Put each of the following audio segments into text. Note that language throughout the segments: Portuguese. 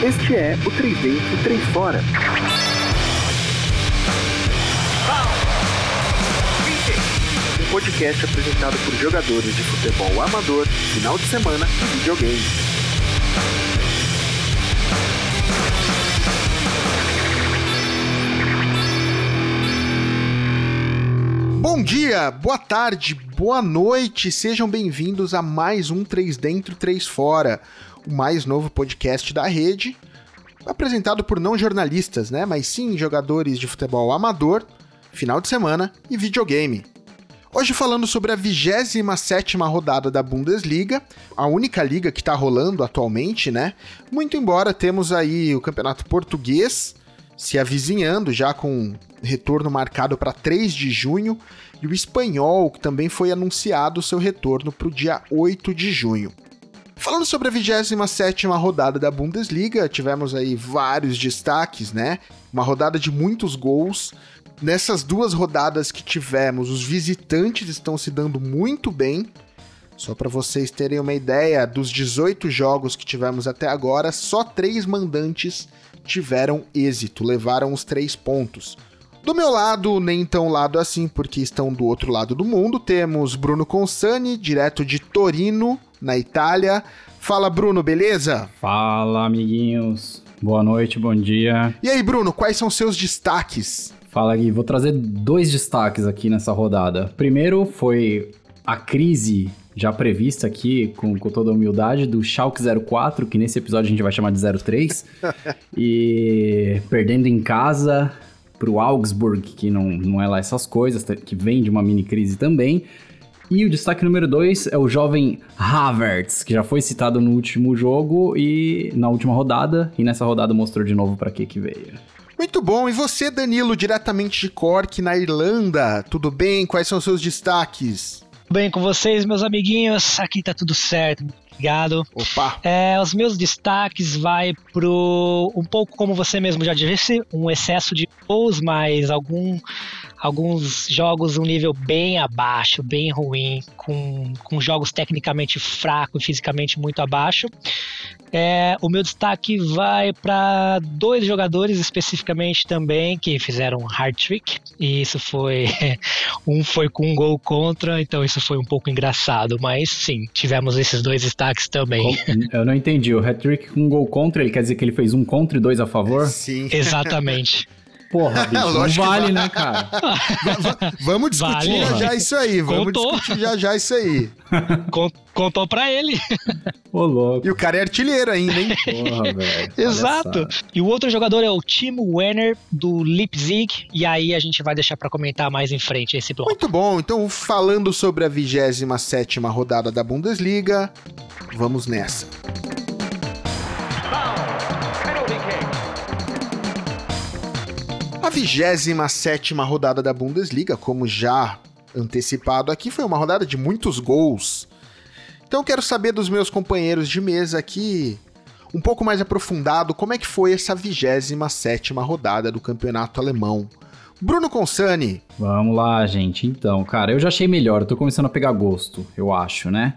Este é o 3 Dentro, 3 Fora. Um podcast apresentado por jogadores de futebol amador, final de semana e videogame. Bom dia, boa tarde, boa noite, sejam bem-vindos a mais um 3 Dentro, 3 Fora, o mais novo podcast da rede, apresentado por não jornalistas, né, mas sim jogadores de futebol amador, final de semana e videogame. Hoje falando sobre a 27ª rodada da Bundesliga, a única liga que está rolando atualmente, né? Muito embora temos aí o Campeonato Português se avizinhando já com retorno marcado para 3 de junho e o espanhol, que também foi anunciado seu retorno para o dia 8 de junho. Falando sobre a 27ª rodada da Bundesliga, tivemos aí vários destaques, né? Uma rodada de muitos gols. Nessas duas rodadas que tivemos, os visitantes estão se dando muito bem. Só para vocês terem uma ideia, dos 18 jogos que tivemos até agora, só três mandantes tiveram êxito, levaram os três pontos. Do meu lado, nem tão lado assim, porque estão do outro lado do mundo, temos Bruno Consani, direto de Torino, na Itália. Fala, Bruno, beleza? Fala, amiguinhos. Boa noite, bom dia. E aí, Bruno, quais são seus destaques? Fala, Gui. Vou trazer dois destaques aqui nessa rodada. Primeiro foi a crise já prevista aqui, com, com toda a humildade, do Schalke 04, que nesse episódio a gente vai chamar de 03. e perdendo em casa pro Augsburg, que não, não é lá essas coisas, que vem de uma mini crise também. E o destaque número 2 é o jovem Havertz, que já foi citado no último jogo e na última rodada, e nessa rodada mostrou de novo para que que veio. Muito bom. E você, Danilo, diretamente de Cork, na Irlanda, tudo bem? Quais são os seus destaques? Bem com vocês, meus amiguinhos. Aqui tá tudo certo. Obrigado. Opa. É, os meus destaques vai pro um pouco como você mesmo já disse, um excesso de gols, mas algum alguns jogos um nível bem abaixo, bem ruim, com, com jogos tecnicamente fracos e fisicamente muito abaixo. É, o meu destaque vai para dois jogadores especificamente também que fizeram um hard trick e isso foi um foi com um gol contra, então isso foi um pouco engraçado, mas sim, tivemos esses dois destaques também. Eu não entendi, o hat trick com um gol contra, ele quer dizer que ele fez um contra e dois a favor? Sim. Exatamente. Porra, bicho, não vale, né, cara? vamos discutir vale, já, já isso aí. Vamos Contou. discutir já já isso aí. Contou pra ele. Ô, louco. E o cara é artilheiro ainda, hein? Porra, velho. Exato. E o outro jogador é o Timo Werner, do Leipzig. E aí a gente vai deixar pra comentar mais em frente esse bloco. Muito bom. Então, falando sobre a 27 rodada da Bundesliga, vamos nessa. A 27 rodada da Bundesliga, como já antecipado aqui, foi uma rodada de muitos gols. Então quero saber dos meus companheiros de mesa aqui, um pouco mais aprofundado, como é que foi essa 27 rodada do campeonato alemão. Bruno Consani. Vamos lá, gente. Então, cara, eu já achei melhor, eu tô começando a pegar gosto, eu acho, né?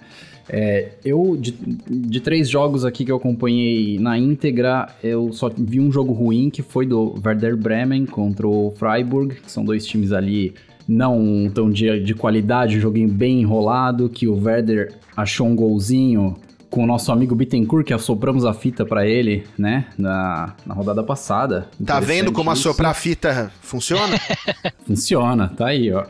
É, eu, de, de, três jogos aqui que eu acompanhei na íntegra, eu só vi um jogo ruim, que foi do Werder Bremen contra o Freiburg, que são dois times ali não tão de, de qualidade, um joguinho bem enrolado, que o Werder achou um golzinho com o nosso amigo Bittencourt, que assopramos a fita para ele, né, na, na rodada passada. Tá vendo como assoprar a fita funciona? funciona, tá aí, ó.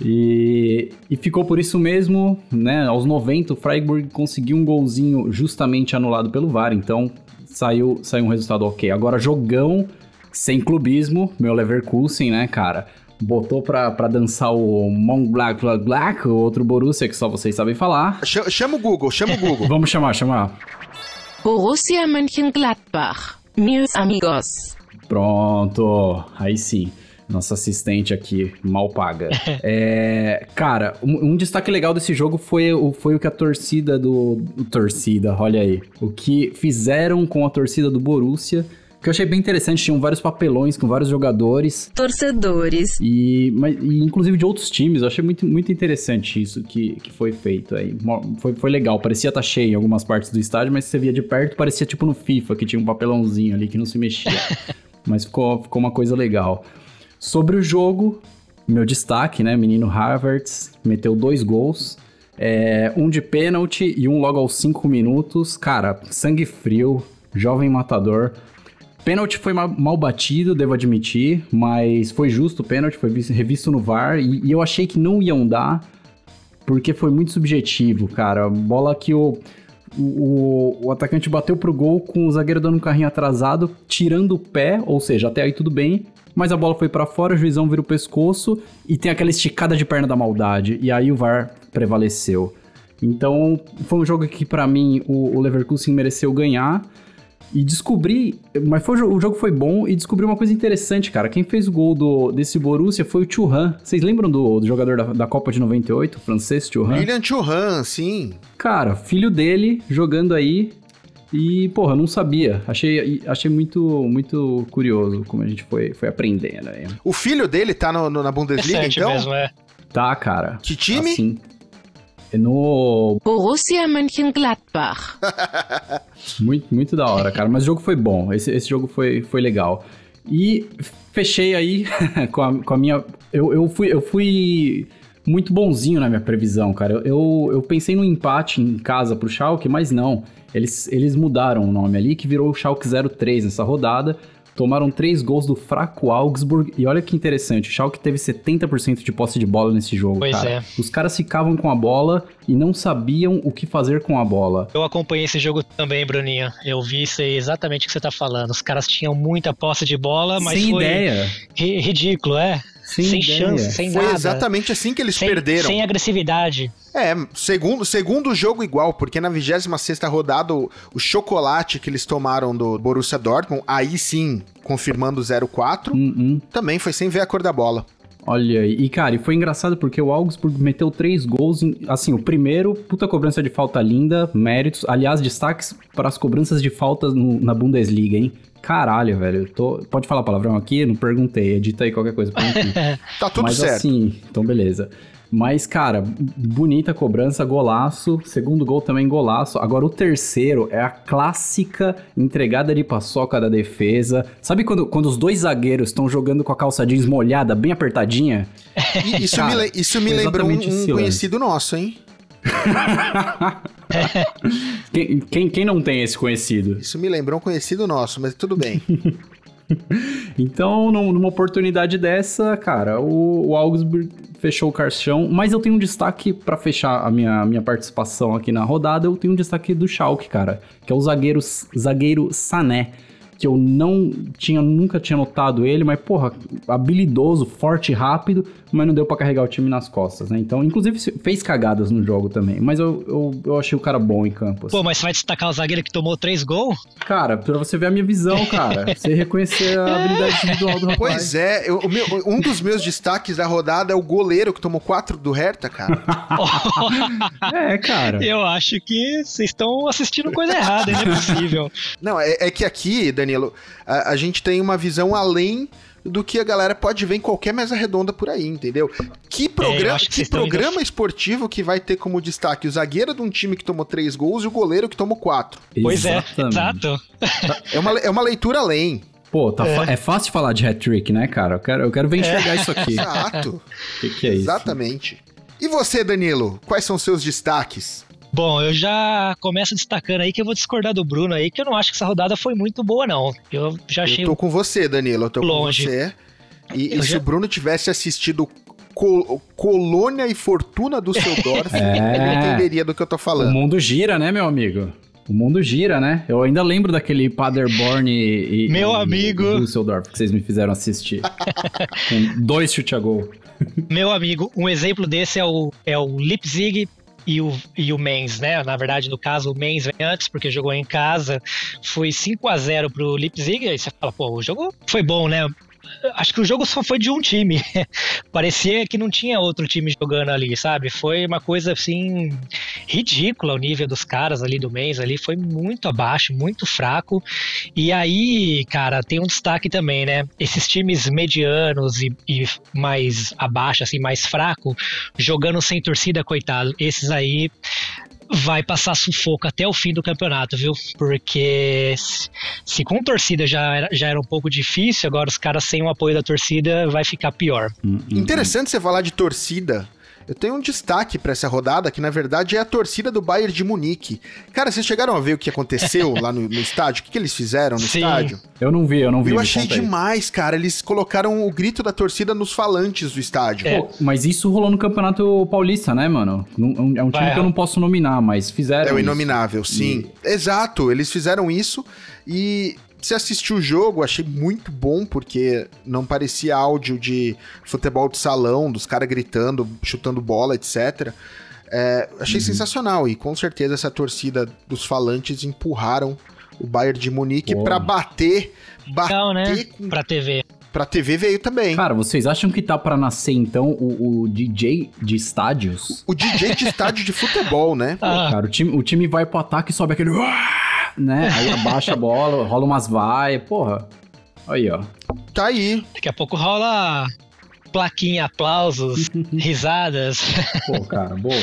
E, e ficou por isso mesmo, né? Aos 90, o Freiburg conseguiu um golzinho justamente anulado pelo VAR, então saiu, saiu um resultado ok. Agora, jogão, sem clubismo, meu Leverkusen, né, cara? Botou pra, pra dançar o Mont Black Black Black, o outro Borussia que só vocês sabem falar. Chama o Google, chama o Google. Vamos chamar, chamar. Borussia Mönchengladbach, meus amigos. Pronto, aí sim nossa assistente aqui, mal paga. é, cara, um, um, destaque legal desse jogo foi, foi o que a torcida do. Torcida, olha aí. O que fizeram com a torcida do Borussia que eu achei bem interessante, tinham vários papelões com vários jogadores. Torcedores. E, mas, e inclusive de outros times, eu achei muito, muito interessante isso que, que foi feito aí. Foi, foi legal, parecia estar tá cheio em algumas partes do estádio, mas você via de perto, parecia tipo no FIFA, que tinha um papelãozinho ali que não se mexia. mas ficou, ficou uma coisa legal. Sobre o jogo, meu destaque, né? Menino Harvard meteu dois gols. É, um de pênalti e um logo aos cinco minutos. Cara, sangue frio, jovem matador. Pênalti foi mal batido, devo admitir, mas foi justo o pênalti, foi revisto no VAR e, e, eu achei que não iam dar porque foi muito subjetivo, cara. Bola que o, o, o atacante bateu pro gol com o zagueiro dando um carrinho atrasado, tirando o pé, ou seja, até aí tudo bem, mas a bola foi para fora, o juizão vira o pescoço e tem aquela esticada de perna da maldade, e aí o VAR prevaleceu. Então, foi um jogo que para mim o, o Leverkusen mereceu ganhar. E descobri, mas foi, o jogo foi bom e descobri uma coisa interessante, cara. Quem fez o gol do, desse Borussia foi o Thuram. Vocês lembram do, do jogador da, da, Copa de 98, o francês Thuram? William Thuram, sim. Cara, filho dele jogando aí e, porra, não sabia. Achei, achei muito, muito curioso como a gente foi, foi aprendendo aí. O filho dele tá no, no na Bundesliga, então? mesmo, é. Tá, cara. Que time? Assim, é no. Borussia Mönchengladbach. muito, muito da hora, cara. Mas o jogo foi bom. Esse, esse jogo foi, foi legal. E fechei aí com, a, com a minha. Eu, eu, fui, eu fui muito bonzinho na minha previsão, cara. Eu, eu pensei no empate em casa pro Schalke, mas não. Eles, eles mudaram o nome ali, que virou o Schalke 03 nessa rodada tomaram três gols do fraco Augsburg. E olha que interessante, o Schalke teve 70% de posse de bola nesse jogo, pois cara. É. Os caras ficavam com a bola e não sabiam o que fazer com a bola. Eu acompanhei esse jogo também, Bruninho. Eu vi isso aí, exatamente o que você tá falando. Os caras tinham muita posse de bola, mas Sem foi ideia. Ri ridículo, é? Sem, sem ideia. chance, sem Foi nada. exatamente assim que eles sem, perderam. Sem agressividade. É, segundo, segundo jogo igual, porque na 26 rodada o, o, chocolate que eles tomaram do Borussia Dortmund, aí sim, confirmando 0-4, hum, hum. também foi sem ver a cor da bola. Olha aí, e cara, e foi engraçado porque o Augsburg meteu três gols, em, assim, o primeiro, puta cobrança de falta linda, méritos, aliás, destaques para as cobranças de faltas no, na Bundesliga, hein? Caralho, velho. Tô... Pode falar palavrão aqui? Não perguntei. Edita aí qualquer coisa tá tudo Mas, certo. assim, então beleza. Mas, cara, bonita cobrança, golaço. Segundo gol também golaço. Agora o terceiro é a clássica entregada de paçoca da defesa. Sabe quando, quando os dois zagueiros estão jogando com a calça jeans molhada, bem apertadinha? Isso cara, me, isso me lembrou um, um conhecido nosso, hein? quem, quem, quem, não tem esse conhecido? Isso me lembrou um conhecido nosso, mas tudo bem. então, numa oportunidade dessa, cara, o, o Augsburg fechou o caixão, mas eu tenho um destaque para fechar a minha, minha participação aqui na rodada, eu tenho um destaque do Schalke, cara, que é o zagueiro, zagueiro Sané que eu não tinha, nunca tinha notado ele, mas, porra, habilidoso, forte, rápido, mas não deu para carregar o time nas costas, né? Então, inclusive, fez cagadas no jogo também, mas eu, eu, eu achei o cara bom em campo. Assim. Pô, mas você vai destacar o zagueiro que tomou três gols? Cara, pra você ver a minha visão, cara. você reconhecer a habilidade individual do rapaz. Pois é, eu, meu, um dos meus destaques da rodada é o goleiro que tomou quatro do Hertha, cara. é, cara. Eu acho que vocês estão assistindo coisa errada, não é possível. Não, é, é que aqui, Dani, Danilo, a, a gente tem uma visão além do que a galera pode ver em qualquer mesa redonda por aí, entendeu? Que programa, é, que, que programa indo... esportivo que vai ter como destaque o zagueiro de um time que tomou três gols e o goleiro que tomou quatro? Pois é, exato. É uma, é uma leitura além. Pô, tá é. é. fácil falar de hat-trick, né, cara? Eu quero, eu quero ver enxergar é. isso aqui. Exato. O que, que é isso? Exatamente. E você, Danilo? Quais são seus destaques? Bom, eu já começo destacando aí que eu vou discordar do Bruno aí, que eu não acho que essa rodada foi muito boa, não. Eu já achei. Eu tô com você, Danilo, eu tô longe. com você. E, e já... se o Bruno tivesse assistido Col Colônia e Fortuna do seu Dorf, é... ele entenderia do que eu tô falando. O mundo gira, né, meu amigo? O mundo gira, né? Eu ainda lembro daquele Paderborn e, e meu amigo e Düsseldorf que vocês me fizeram assistir. com dois chute a gol. Meu amigo, um exemplo desse é o, é o Leipzig e o, e o Mainz, né? Na verdade, no caso, o Mainz vem antes, porque jogou em casa. Foi 5 a 0 pro Leipzig. Aí você fala, pô, o jogo foi bom, né? Acho que o jogo só foi de um time. Parecia que não tinha outro time jogando ali, sabe? Foi uma coisa assim ridícula o nível dos caras ali do mês ali, foi muito abaixo, muito fraco. E aí, cara, tem um destaque também, né? Esses times medianos e, e mais abaixo, assim, mais fraco, jogando sem torcida, coitado. Esses aí vai passar sufoco até o fim do campeonato, viu? Porque se, se com torcida já era, já era um pouco difícil, agora os caras sem o apoio da torcida vai ficar pior. Hum, hum, Interessante você falar de torcida. Eu tenho um destaque pra essa rodada, que na verdade é a torcida do Bayern de Munique. Cara, vocês chegaram a ver o que aconteceu lá no, no estádio? O que, que eles fizeram no Sim. estádio? Eu não vi, eu não vi. Eu achei demais, cara. Eles colocaram o grito da torcida nos falantes do estádio. É. Pô, mas isso rolou no Campeonato Paulista, né, mano? É um, é time Vai, que eu não posso nominar, mas fizeram. É o isso. inominável, sim. Exato, eles fizeram isso e se assistiu o jogo, achei muito bom, porque não parecia áudio de futebol de salão, dos caras gritando, chutando bola, etc. É, achei sensacional e com certeza essa torcida dos falantes empurraram o Bayern de Munique Pô. pra bater, bater Legal, né? com... Pra TV. pra TV veio também. Cara, vocês acham que tá pra nascer, então, o, o DJ de estádios? O DJ de estádio de futebol, né? Ah, Cara, o time, o time vai pro ataque e sobe aquele... Né? Aí abaixa a bola, rola umas vai, porra. Aí, ó. Tá aí. daqui a pouco rola plaquinha, aplausos, risadas. Pô, cara, boa.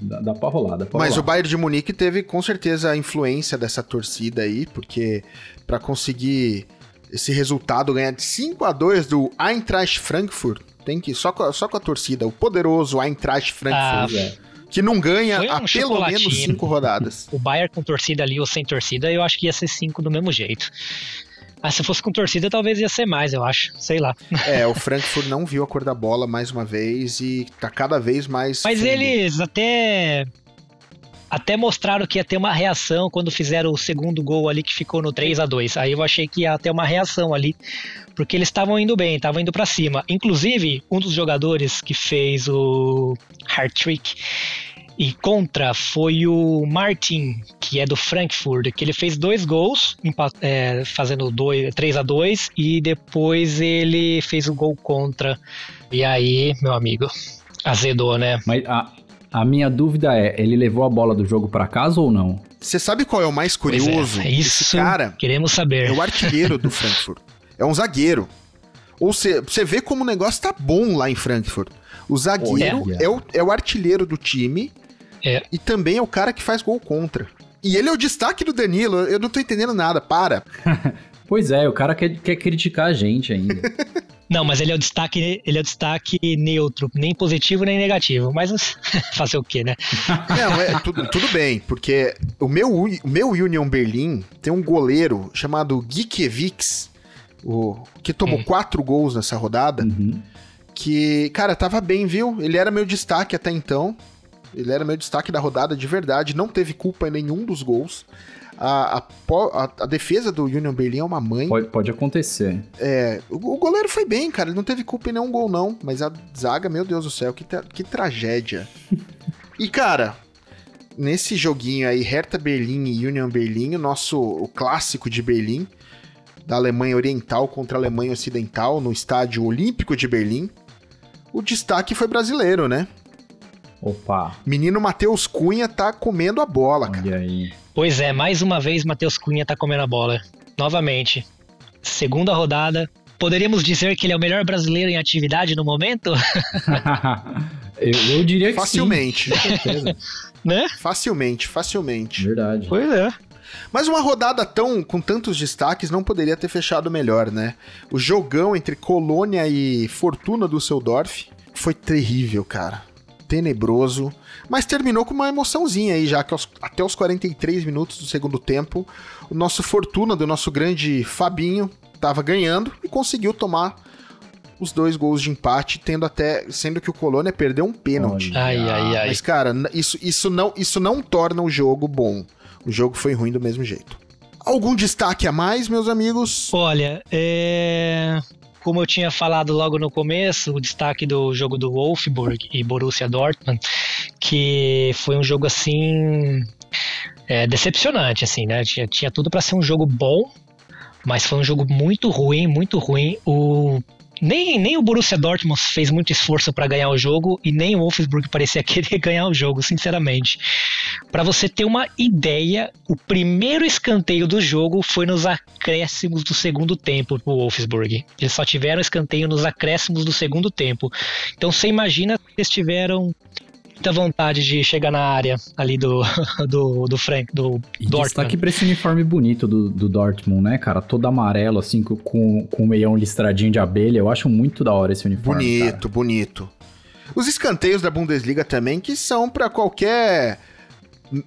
Dá, dá pra rolar, dá pra Mas o rolar. Bayern de Munique teve com certeza a influência dessa torcida aí, porque pra conseguir esse resultado ganhar de 5 a 2 do Eintracht Frankfurt, tem que só com, a, só com a torcida, o poderoso Eintracht Ah, Frankfurt, Pois é. Que não ganha um há pelo menos 5 rodadas. O Bayern com torcida ali ou sem torcida, eu acho que ia ser cinco do mesmo jeito. Mas se fosse com torcida, talvez ia ser mais, eu acho. Sei lá. é, o Frankfurt não viu a cor da bola mais uma vez e tá cada vez mais Mas fundo. eles até. Até mostraram que ia ter uma reação quando fizeram o segundo gol ali que ficou no 3 a 2 Aí eu achei que ia ter uma reação ali. Porque eles estavam indo bem, estavam indo pra cima. Inclusive, um dos jogadores que fez o hard trick e contra foi o Martin, que é do Frankfurt, que ele fez dois gols, é, fazendo dois, 3 a 2 e depois ele fez o gol contra. E aí, meu amigo, azedou, né? Mas a, a minha dúvida é, ele levou a bola do jogo pra casa ou não? Você sabe qual é o mais é, curioso? é isso Esse cara queremos saber. É o artilheiro do Frankfurt. É um zagueiro. Ou seja, você vê como o negócio tá bom lá em Frankfurt. O zagueiro Olha. é, o, é o artilheiro do time É. e também é o cara que faz gol contra. E ele é o destaque do Danilo. Eu não tô entendendo nada. Para. Pois é, o cara quer, quer criticar a gente ainda. Não, mas ele é o destaque, ele é o destaque neutro, nem positivo nem negativo. Mas fazer o quê, né? Não, é tudo, tudo bem, porque o meu, o meu Union Berlin tem um goleiro chamado Gikiewicz, o, que tomou Hum. quatro gols nessa rodada. Uhum. que, cara, tava bem, viu? Ele era meu destaque até então. Ele era meu destaque da rodada de verdade. Não teve culpa em nenhum dos gols. A, a, a- defesa do Union Berlin é uma mãe. Pode, pode acontecer. É, o, o goleiro foi bem, cara. Ele não teve culpa em nenhum gol, não. Mas a zaga, meu Deus do céu, que, tra- que tragédia. e, cara, nesse joguinho aí, Hertha Berlim e Union Berlim, o nosso o clássico de Berlim, da Alemanha Oriental contra a Alemanha Ocidental, no estádio Olímpico de Berlim, o destaque foi brasileiro, né? Opa, Menino Matheus Cunha tá comendo a bola, cara. olha aí. Pois é, mais uma vez Matheus Cunha tá comendo a bola. Novamente. Segunda rodada. Poderíamos dizer que ele é o melhor brasileiro em atividade no momento? eu, eu diria que Facilmente. sim. Certeza. né? Facilmente, facilmente. Verdade. Pois é. Mas uma rodada tão com tantos destaques não poderia ter fechado melhor, né? O jogão entre Colônia e Fortuna Düsseldorf foi terrível, cara. Tenebroso. Mas terminou com uma emoçãozinha aí, já que aos- até os 43 minutos do segundo tempo, o nosso Fortuna, do nosso grande Fabinho, tava ganhando e conseguiu tomar os dois gols de empate, tendo até. sendo que o Colônia perdeu um pênalti. Ai, ai, ai. Mas, cara, isso, isso, não, isso não torna o jogo bom. O jogo foi ruim do mesmo jeito. Algum destaque a mais, meus amigos? Olha, é... como eu tinha falado logo no começo, o destaque do jogo do Wolfsburg e Borussia Dortmund, que foi um jogo assim é, decepcionante, assim, né? Tinha, tinha tudo para ser um jogo bom, Mas foi um jogo muito ruim, muito ruim. O nem, nem o Borussia Dortmund fez muito esforço para ganhar o jogo e nem o Wolfsburg parecia querer ganhar o jogo, sinceramente. Para você ter uma ideia, o primeiro escanteio do jogo foi nos acréscimos do segundo tempo pro Wolfsburg. Eles só tiveram escanteio nos acréscimos do segundo tempo. Então você imagina que eles tiveram muita vontade de chegar na área ali do, do, do Frank, do E Dortmund. destaque pra esse uniforme bonito do, do Dortmund, né, cara? Todo amarelo, assim, com, com o meião listradinho de abelha. Eu acho muito da hora esse uniforme. Bonito, bonito. Os escanteios da Bundesliga também, que são pra qualquer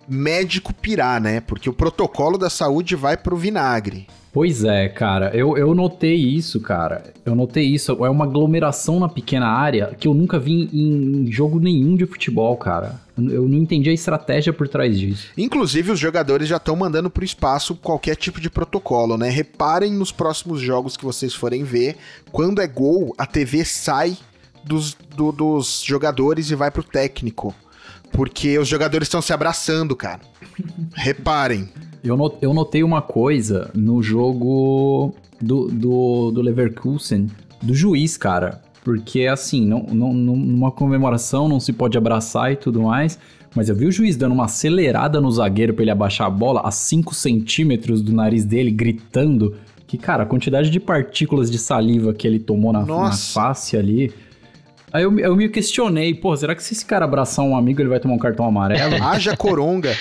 médico pirar, né? Porque o protocolo da saúde vai pro vinagre. Pois é, cara. Eu, eu notei isso, cara. Eu notei isso. É uma aglomeração na pequena área que eu nunca vi em, em jogo nenhum de futebol, cara. Eu, eu não entendi a estratégia por trás disso. Inclusive, os jogadores já estão mandando pro espaço qualquer tipo de protocolo, né? Reparem nos próximos jogos que vocês forem ver. Quando é gol, a TV sai dos, do- dos jogadores e vai pro técnico. Porque os jogadores estão se abraçando, cara. Reparem. Eu, eu notei uma coisa no jogo do, do, do Leverkusen, do juiz, cara. Porque, assim, não, não, numa comemoração não se pode abraçar e tudo mais. Mas eu vi o juiz dando uma acelerada no zagueiro pra ele abaixar a bola a 5 centímetros do nariz dele, gritando. Que, cara, a quantidade de partículas de saliva que ele tomou na, na face ali. Aí eu, eu me questionei, pô, será que se esse cara abraçar um amigo ele vai tomar um cartão amarelo? Haja coronga.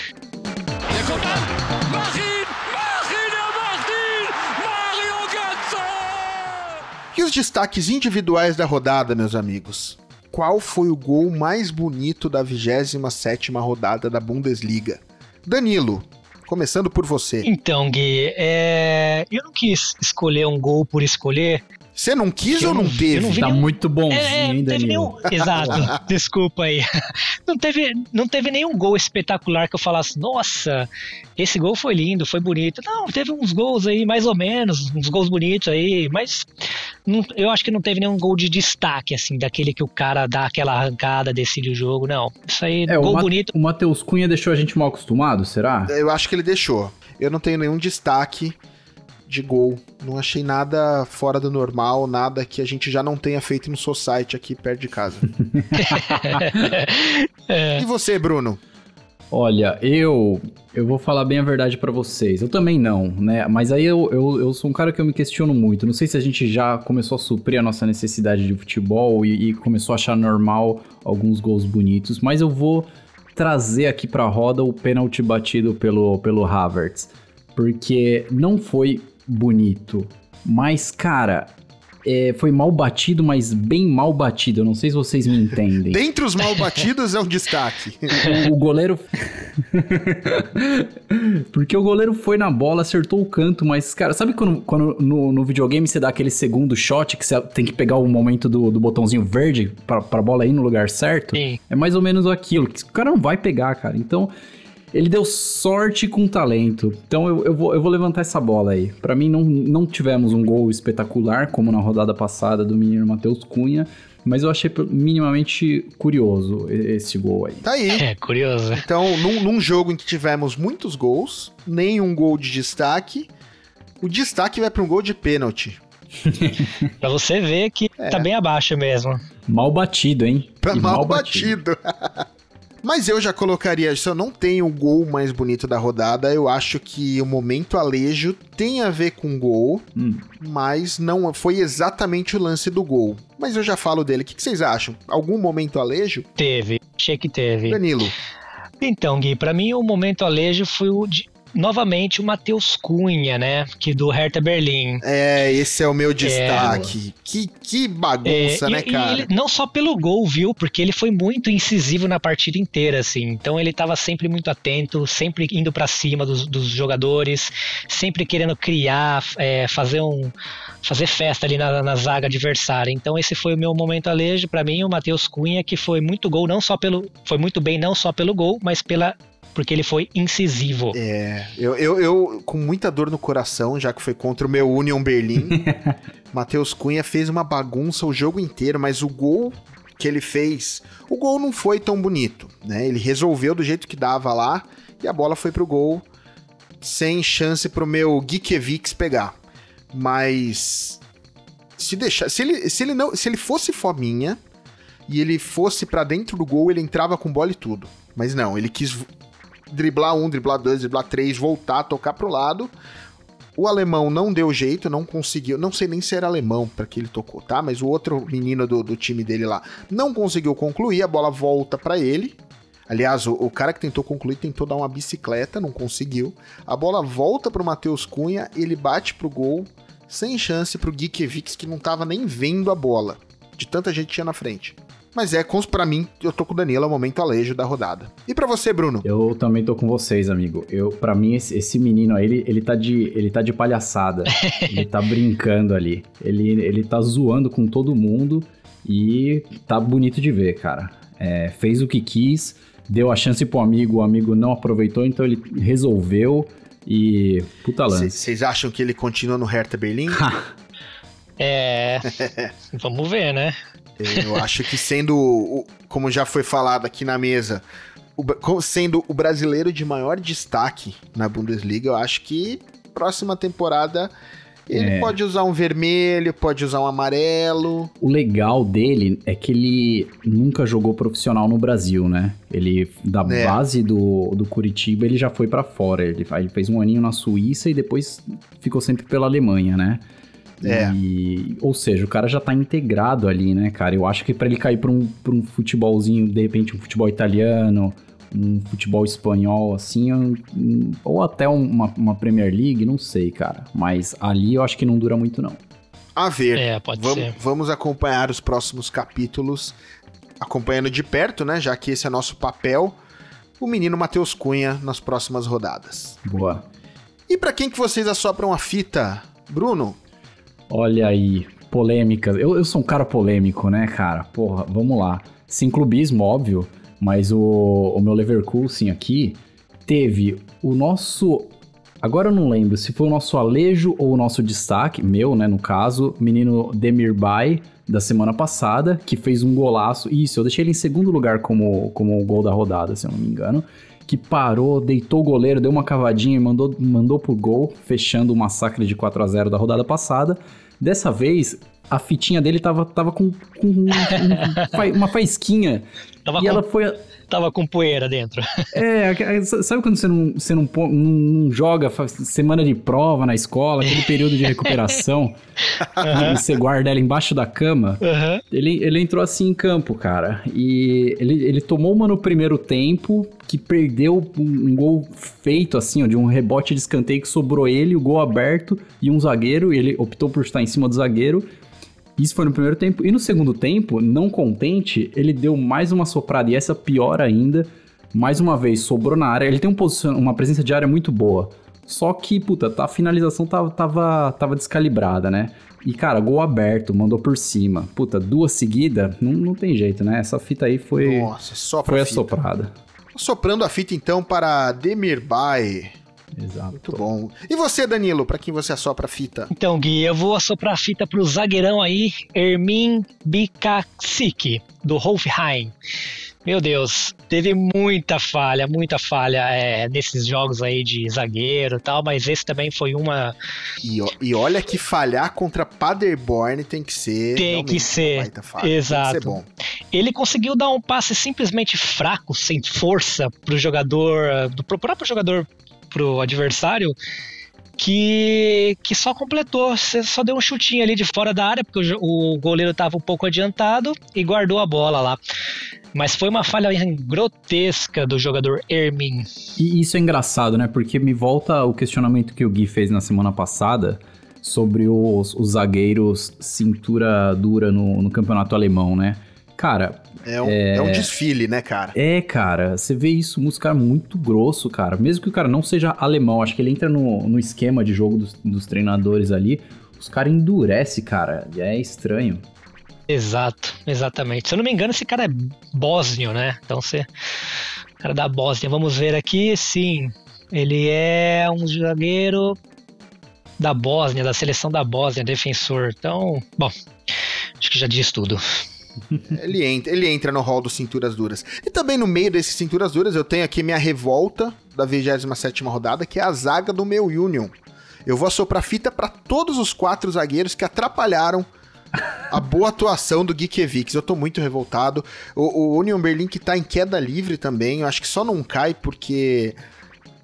E os destaques individuais da rodada, meus amigos? Qual foi o gol mais bonito da 27ª rodada da Bundesliga? Danilo, começando por você. Então, Gui, é, eu não quis escolher um gol por escolher. Você não quis Eu ou não não- teve? não tá nenhum- muito bonzinho, É, hein, não teve Danilo? nenhum. Exato, desculpa aí. Não teve, não teve nenhum gol espetacular que eu falasse, nossa, esse gol foi lindo, foi bonito. Não, teve uns gols aí, mais ou menos, uns gols bonitos aí, mas não- eu acho que não teve nenhum gol de destaque, assim, daquele que o cara dá aquela arrancada, decide o jogo. Não, isso aí, É, o, gol Ma- bonito. o Matheus Cunha deixou a gente mal acostumado, será? Eu acho que ele deixou. Eu não tenho nenhum destaque de gol. Não achei nada fora do normal, nada que a gente já não tenha feito no Society aqui perto de casa. É, E você, Bruno? Olha, eu eu vou falar bem a verdade pra vocês. Eu também não, né? Mas aí eu, eu, eu sou um cara que eu me questiono muito. Não sei se a gente já começou a suprir a nossa necessidade de futebol e, e começou a achar normal alguns gols bonitos, mas eu vou trazer aqui pra roda o pênalti batido pelo, pelo Havertz. Porque não foi bonito, mas, cara, é, foi mal batido, mas bem mal batido. Eu não sei se vocês me entendem. Dentre os mal batidos é o destaque. o goleiro. Porque o goleiro foi na bola, acertou o canto, mas, cara, sabe quando, quando no, no videogame você dá aquele segundo shot que você tem que pegar o momento do, do botãozinho verde pra, pra bola ir no lugar certo? sim. É mais ou menos aquilo. que O cara não vai pegar, cara. Então, ele deu sorte com talento. Então, eu, eu, vou, eu vou levantar essa bola aí. Pra mim, não, não tivemos um gol espetacular, como na rodada passada do menino Matheus Cunha. Mas eu achei minimamente curioso e- esse gol aí. Tá aí. É, curioso. Então, num, num jogo em que tivemos muitos gols, nenhum gol de destaque, o destaque vai para um gol de pênalti. Pra você ver que tá bem abaixo mesmo. Mal batido, hein? Pra E mal, batido. Mas eu já colocaria, se eu não tenho o gol mais bonito da rodada, eu acho que o momento Alejo tem a ver com gol, Hum. mas não foi exatamente o lance do gol. Mas eu já falo dele. O que vocês acham? Algum momento Alejo? Teve, achei que teve. Danilo. Então, Gui, pra mim o momento alejo foi o de, novamente o Matheus Cunha, né? Que do Hertha Berlim. É, esse é o meu destaque. Que, que bagunça, É, né, e- e cara? ele- não só pelo gol, viu? Porque ele foi muito incisivo na partida inteira, assim. Então ele tava sempre muito atento, sempre indo pra cima dos, dos jogadores, sempre querendo criar, é, fazer um fazer festa ali na, na zaga adversária. Então esse foi o meu momento alejo Pra mim o Matheus Cunha que foi muito gol, não só pelo foi muito bem não só pelo gol, mas pela porque ele foi incisivo. É, eu, eu, eu, com muita dor no coração, já que foi contra o meu Union Berlim, Matheus Cunha fez uma bagunça o jogo inteiro, mas o gol que ele fez, o gol não foi tão bonito, né? Ele resolveu do jeito que dava lá e a bola foi pro gol sem chance pro meu Gikiewicz pegar. Mas se deixar, se ele, se ele não, se ele fosse fominha e ele fosse pra dentro do gol, ele entrava com bola e tudo. Mas não, ele quis driblar um, driblar dois, driblar três, voltar, tocar pro lado. O alemão não deu jeito, não conseguiu. Não sei nem se era alemão para que ele tocou, tá? Mas o outro menino do, do time dele lá não conseguiu concluir. A bola volta para ele. Aliás, o, o cara que tentou concluir tentou dar uma bicicleta, não conseguiu. A bola volta pro Matheus Cunha, ele bate pro gol, sem chance pro Gikiewicz, que não tava nem vendo a bola. De tanta gente tinha na frente. Mas é, pra mim, eu tô com o Danilo, é o momento alejo da rodada. E pra você, Bruno? Eu também tô com vocês, amigo. Eu, para mim esse, esse menino aí, ele, ele tá de ele tá de palhaçada. ele tá brincando ali. Ele ele tá zoando com todo mundo e tá bonito de ver, cara. É, fez o que quis, deu a chance pro amigo, o amigo não aproveitou, então ele resolveu e puta lance. Vocês acham que ele continua no Hertha Berlim? É. Vamos ver, né? Eu acho que sendo, como já foi falado aqui na mesa, o sendo o brasileiro de maior destaque na Bundesliga, eu acho que próxima temporada ele É. pode usar um vermelho, pode usar um amarelo. O legal dele é que ele nunca jogou profissional no Brasil, né? Ele, da É. base do, do Curitiba, ele já foi pra fora. Ele, ele fez um aninho na Suíça e depois ficou sempre pela Alemanha, né? É. E- ou seja, o cara já tá integrado ali, né, cara? Eu acho que pra ele cair pra um, pra um futebolzinho, de repente um futebol italiano, um futebol espanhol, assim, um- um- ou até uma, uma Premier League, não sei, cara. Mas ali eu acho que não dura muito, não. A ver. É, pode vamos, ser. vamos acompanhar os próximos capítulos, acompanhando de perto, né? Já que esse é nosso papel, o menino Matheus Cunha nas próximas rodadas. Boa. E pra quem que vocês assopram a fita, Bruno? Olha aí, polêmicas. Eu, eu sou um cara polêmico, né, cara? Porra, vamos lá. Sem clubismo, óbvio, mas o, o meu Leverkusen aqui teve o nosso. Agora eu não lembro se foi o nosso Alejo ou o nosso destaque, meu, né, no caso, menino Demir Bay, da semana passada, que fez um golaço. Isso, eu deixei ele em segundo lugar como, como o gol da rodada, se eu não me engano. Que parou, deitou o goleiro, deu uma cavadinha e mandou, mandou pro gol, fechando o massacre de 4 a 0 da rodada passada. Dessa vez, a fitinha dele tava, tava com, com um- um- uma faisquinha. Tava, e com, ela foi. Tava com poeira dentro. É, aque- sabe quando você não, você não, não- joga semana de prova na escola, aquele período de recuperação, e você guarda ela embaixo da cama? Aham. Ele, ele entrou assim em campo, cara. E ele, ele tomou uma no primeiro tempo, que perdeu um, um gol feito, assim, ó, de um rebote de escanteio que sobrou ele, o gol aberto e um zagueiro. E ele optou por estar em cima do zagueiro. Isso foi no primeiro tempo. E no segundo tempo, não contente, ele deu mais uma soprada, e essa pior ainda. Mais uma vez, sobrou na área. Ele tem um posicion- uma presença de área muito boa. Só que, puta, a finalização tava, tava, tava descalibrada, né? E, cara, gol aberto, mandou por cima. Puta, duas seguidas, não, não tem jeito, né? Essa fita aí foi, Nossa, só foi assoprada. Soprando a fita então para Demir Bay. Exato. Muito bom. E você, Danilo, pra quem você assopra a fita? Então, Gui, eu vou assoprar a fita pro zagueirão aí, Ermin Bikatsik, do Hoffenheim. Meu Deus, teve muita falha, muita falha é, nesses jogos aí de zagueiro e tal, mas esse também foi uma. E, e olha que falhar contra Paderborn tem que ser. Tem que ser, falha. exato. Tem que ser bom. Ele conseguiu dar um passe simplesmente fraco, sem força, pro jogador, do pro próprio jogador pro adversário, que, que só completou, só deu um chutinho ali de fora da área, porque o, o goleiro estava um pouco adiantado e guardou a bola lá. Mas foi uma falha grotesca do jogador Ermin. E isso é engraçado, né? Porque me volta o questionamento que o Gui fez na semana passada sobre os, os zagueiros cintura dura no, no campeonato alemão, né? Cara, É um, é um desfile, né, cara? É, cara, você vê isso, um cara muito grosso, cara. Mesmo que o cara não seja alemão, acho que ele entra no, no esquema de jogo dos, dos treinadores ali, os caras endurecem, cara. E é estranho. Exato, exatamente. Se eu não me engano, esse cara é bósnio, né? Então você. Cara da Bósnia. Vamos ver aqui, sim. Ele é um zagueiro da Bósnia, da seleção da Bósnia, defensor. Então, bom, acho que já diz tudo. Ele entra, ele entra no hall dos cinturas duras. E também no meio desses cinturas duras, eu tenho aqui minha revolta da 27ª rodada, que é a zaga do meu Union. Eu vou assoprar fita para todos os quatro zagueiros que atrapalharam a boa atuação do Geekevics. Eu tô muito revoltado. O, o Union Berlin que tá em queda livre também. Eu acho que só não cai porque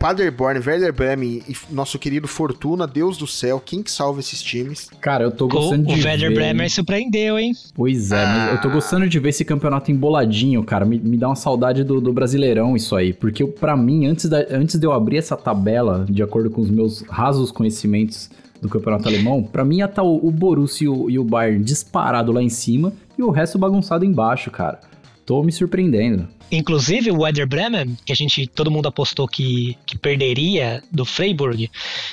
Paderborn, Werder Bremen e nosso querido Fortuna, Deus do céu, quem que salva esses times? Cara, eu tô O, gostando o de Werder ver... Bremer surpreendeu, hein? Pois é, mas eu tô gostando de ver esse campeonato emboladinho, cara. Me, me dá uma saudade do, do Brasileirão isso aí. Porque pra mim, antes, da- antes de eu abrir essa tabela, de acordo com os meus rasos conhecimentos do campeonato alemão, pra mim ia estar o, o Borussia e o, e o Bayern disparado lá em cima e o resto bagunçado embaixo, cara. Tô me surpreendendo. Inclusive o Werder Bremen, que a gente todo mundo apostou que, que perderia do Freiburg,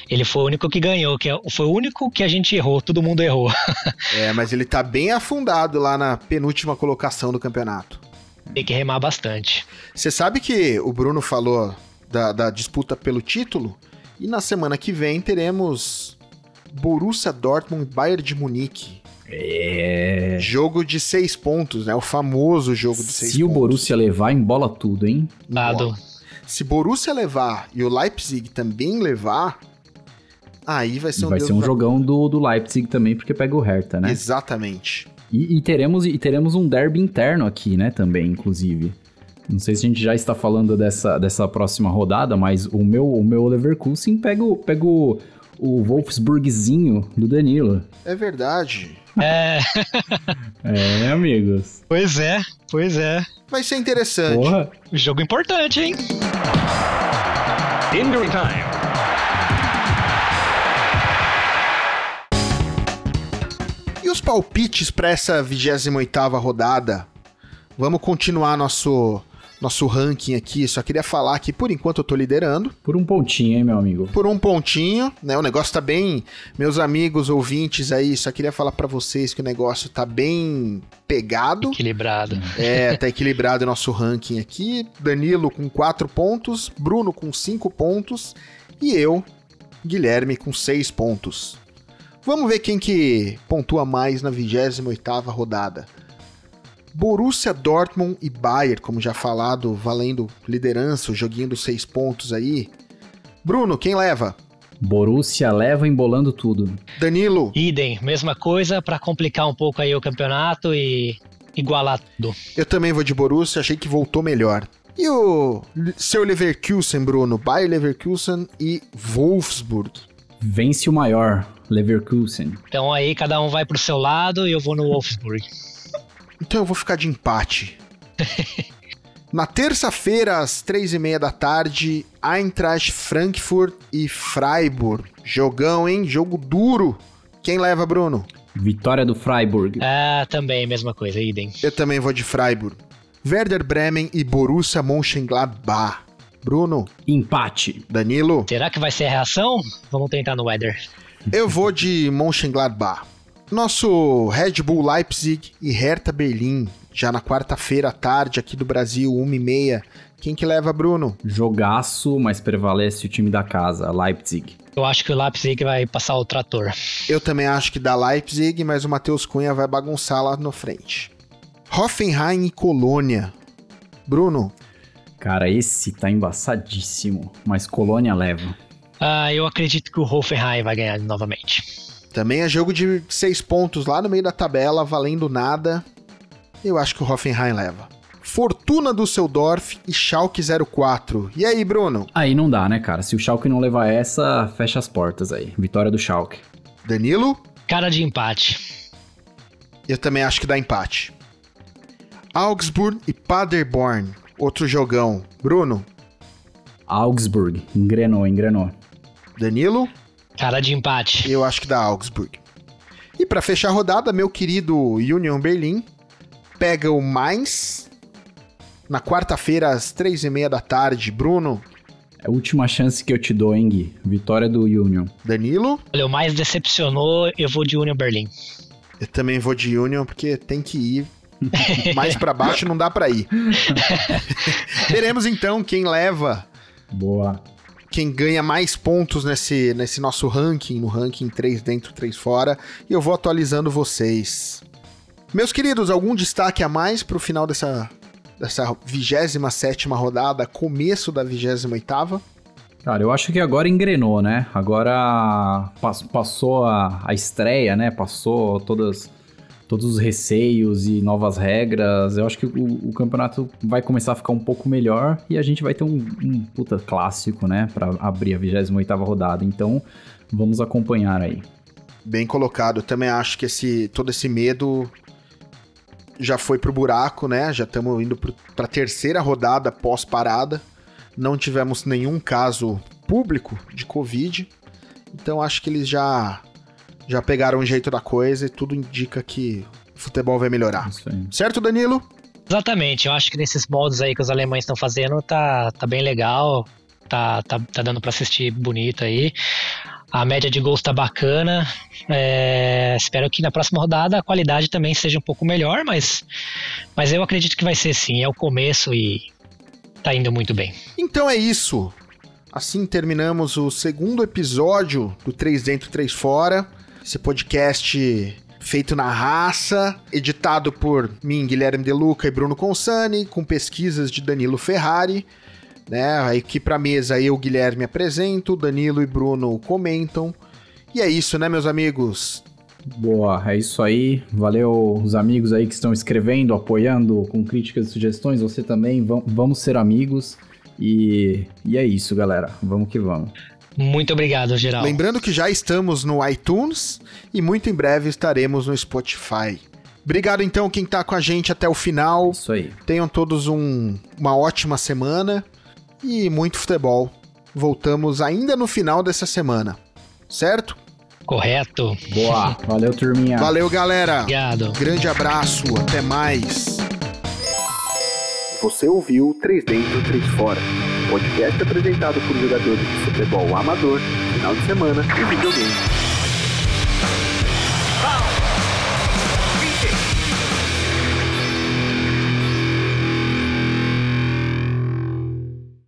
ele foi o único que ganhou, que é- foi o único que a gente errou, todo mundo errou. É, mas ele tá bem afundado lá na penúltima colocação do campeonato. Tem que remar bastante. Você sabe que o Bruno falou da, da disputa pelo título? E na semana que vem teremos Borussia Dortmund e Bayern de Munique. É. Jogo de seis pontos, né? O famoso jogo de seis Se o pontos. Borussia levar, embola tudo, hein? Dado. Se Borussia levar e o Leipzig também levar, aí vai ser um Vai Deus ser um jogão do, do Leipzig também, porque pega o Hertha, né? Exatamente. E, e teremos, e teremos um derby interno aqui, né, também, inclusive. Não sei se a gente já está falando dessa, dessa próxima rodada, mas o meu, o meu Leverkusen pega, o- pega o, o Wolfsburgzinho do Danilo. É verdade. É, É, amigos. pois é, pois é. Vai ser interessante. Porra. Jogo importante, hein? Injury time. E os palpites para essa 28ª rodada? Vamos continuar nosso nosso ranking aqui. Só queria falar que por enquanto eu tô liderando Por um pontinho, hein, meu amigo? por um pontinho, né? O negócio tá bem, meus amigos ouvintes aí, só queria falar para vocês que o negócio tá bem pegado. Equilibrado. É, tá equilibrado o nosso ranking aqui. Danilo com 4 pontos, Bruno com 5 pontos e eu, Guilherme, com 6 pontos. Vamos ver quem que pontua mais na 28ª rodada. Borussia Dortmund e Bayern, como já falado, valendo liderança, o joguinho dos 6 pontos aí. Bruno, quem leva? Borussia leva embolando tudo. Danilo, Idem, mesma coisa pra complicar um pouco aí o campeonato e igualar tudo. eu também vou de Borussia, achei que voltou melhor. E o seu Leverkusen, Bruno? Bayer Leverkusen e Wolfsburg. Vence o maior, Leverkusen. Então aí cada um vai pro seu lado e eu vou no Wolfsburg. Então eu vou ficar de empate. Na terça-feira, às três e meia da tarde, Eintracht Frankfurt e Freiburg. Jogão, hein? Jogo duro. Quem leva, Bruno? Vitória do Freiburg. Ah, também, mesma coisa, idem. Eu também vou de Freiburg. Werder Bremen e Borussia Mönchengladbach. Bruno, Empate. Danilo, Será que vai ser a reação? Vamos tentar no weather. eu vou de Mönchengladbach. Nosso Red Bull Leipzig e Hertha Berlim, já na quarta-feira à tarde aqui do Brasil, 1h30. Quem que leva, Bruno? Jogaço, mas prevalece o time da casa, Leipzig. Eu acho que o Leipzig vai passar o trator. Eu também acho que dá Leipzig, mas o Matheus Cunha vai bagunçar lá no frente. Hoffenheim e Colônia. Bruno, Cara, esse tá embaçadíssimo, mas Colônia leva. Ah, eu acredito que o Hoffenheim vai ganhar novamente. Também é jogo de seis pontos lá no meio da tabela, valendo nada. Eu acho que o Hoffenheim leva. Fortuna Düsseldorf e Schalke 04. E aí, Bruno? Aí não dá, né, cara? Se o Schalke não levar essa, fecha as portas aí. Vitória do Schalke. Danilo? Cara de empate. Eu também acho que dá empate. Augsburg e Paderborn. Outro jogão. Bruno? Augsburg. Engrenou, engrenou. Danilo? Cara de empate. Eu acho que dá Augsburg. E pra fechar a rodada, meu querido Union Berlin pega o Mainz na quarta-feira às três e meia da tarde. Bruno, É a última chance que eu te dou, hein, Gui? Vitória do Union. Danilo, Olha, o mais decepcionou, eu vou de Union Berlim. eu também vou de Union porque tem que ir. Mais pra baixo não dá pra ir. Teremos então quem leva, Boa. Quem ganha mais pontos nesse, nesse nosso ranking, no ranking 3 dentro, 3 fora, e eu vou atualizando vocês. Meus queridos, algum destaque a mais pro final dessa dessa 27ª rodada, começo da 28ª? Cara, eu acho que agora engrenou, né? Agora pas- passou a, a estreia, né? Passou todas, todos os receios e novas regras. Eu acho que o, o campeonato vai começar a ficar um pouco melhor e a gente vai ter um, um puta clássico, né? Pra abrir a 28ª rodada. Então, vamos acompanhar aí. Bem colocado. Também acho que esse todo esse medo já foi pro buraco, né? Já estamos indo pro, pra terceira rodada pós-parada. Não tivemos nenhum caso público de Covid. Então acho que eles já já pegaram o jeito da coisa e tudo indica que o futebol vai melhorar. Isso aí. Certo, Danilo? Exatamente, eu acho que nesses modos aí que os alemães estão fazendo tá, tá bem legal, tá, tá, tá dando pra assistir bonito aí. A média de gols tá bacana. é, espero que na próxima rodada a qualidade também seja um pouco melhor, mas, mas eu acredito que vai ser sim. É o começo e tá indo muito bem. Então é isso. Assim terminamos o segundo episódio do 3 Dentro, 3 Fora. Esse podcast feito na raça, editado por mim, Guilherme Deluca e Bruno Consani, com pesquisas de Danilo Ferrari. Né? Aí Aqui pra mesa eu, Guilherme, apresento, Danilo e Bruno comentam. E é isso, né, meus amigos? Boa, é isso aí. Valeu os amigos aí que estão escrevendo, apoiando, com críticas e sugestões. Você também, vam- vamos ser amigos. E, e é isso, galera. Vamos que vamos. Muito obrigado, geral. Lembrando que já estamos no iTunes e muito em breve estaremos no Spotify. Obrigado então quem tá com a gente até o final. Isso aí. Tenham todos um- uma ótima semana e muito futebol. Voltamos ainda no final dessa semana, certo? Correto. Boa. Valeu, turminha. Valeu, galera. Obrigado. Grande abraço, até mais. Você ouviu 3 Dentro, 3 Fora. Podcast apresentado por jogadores de futebol amador, final de semana e videogame.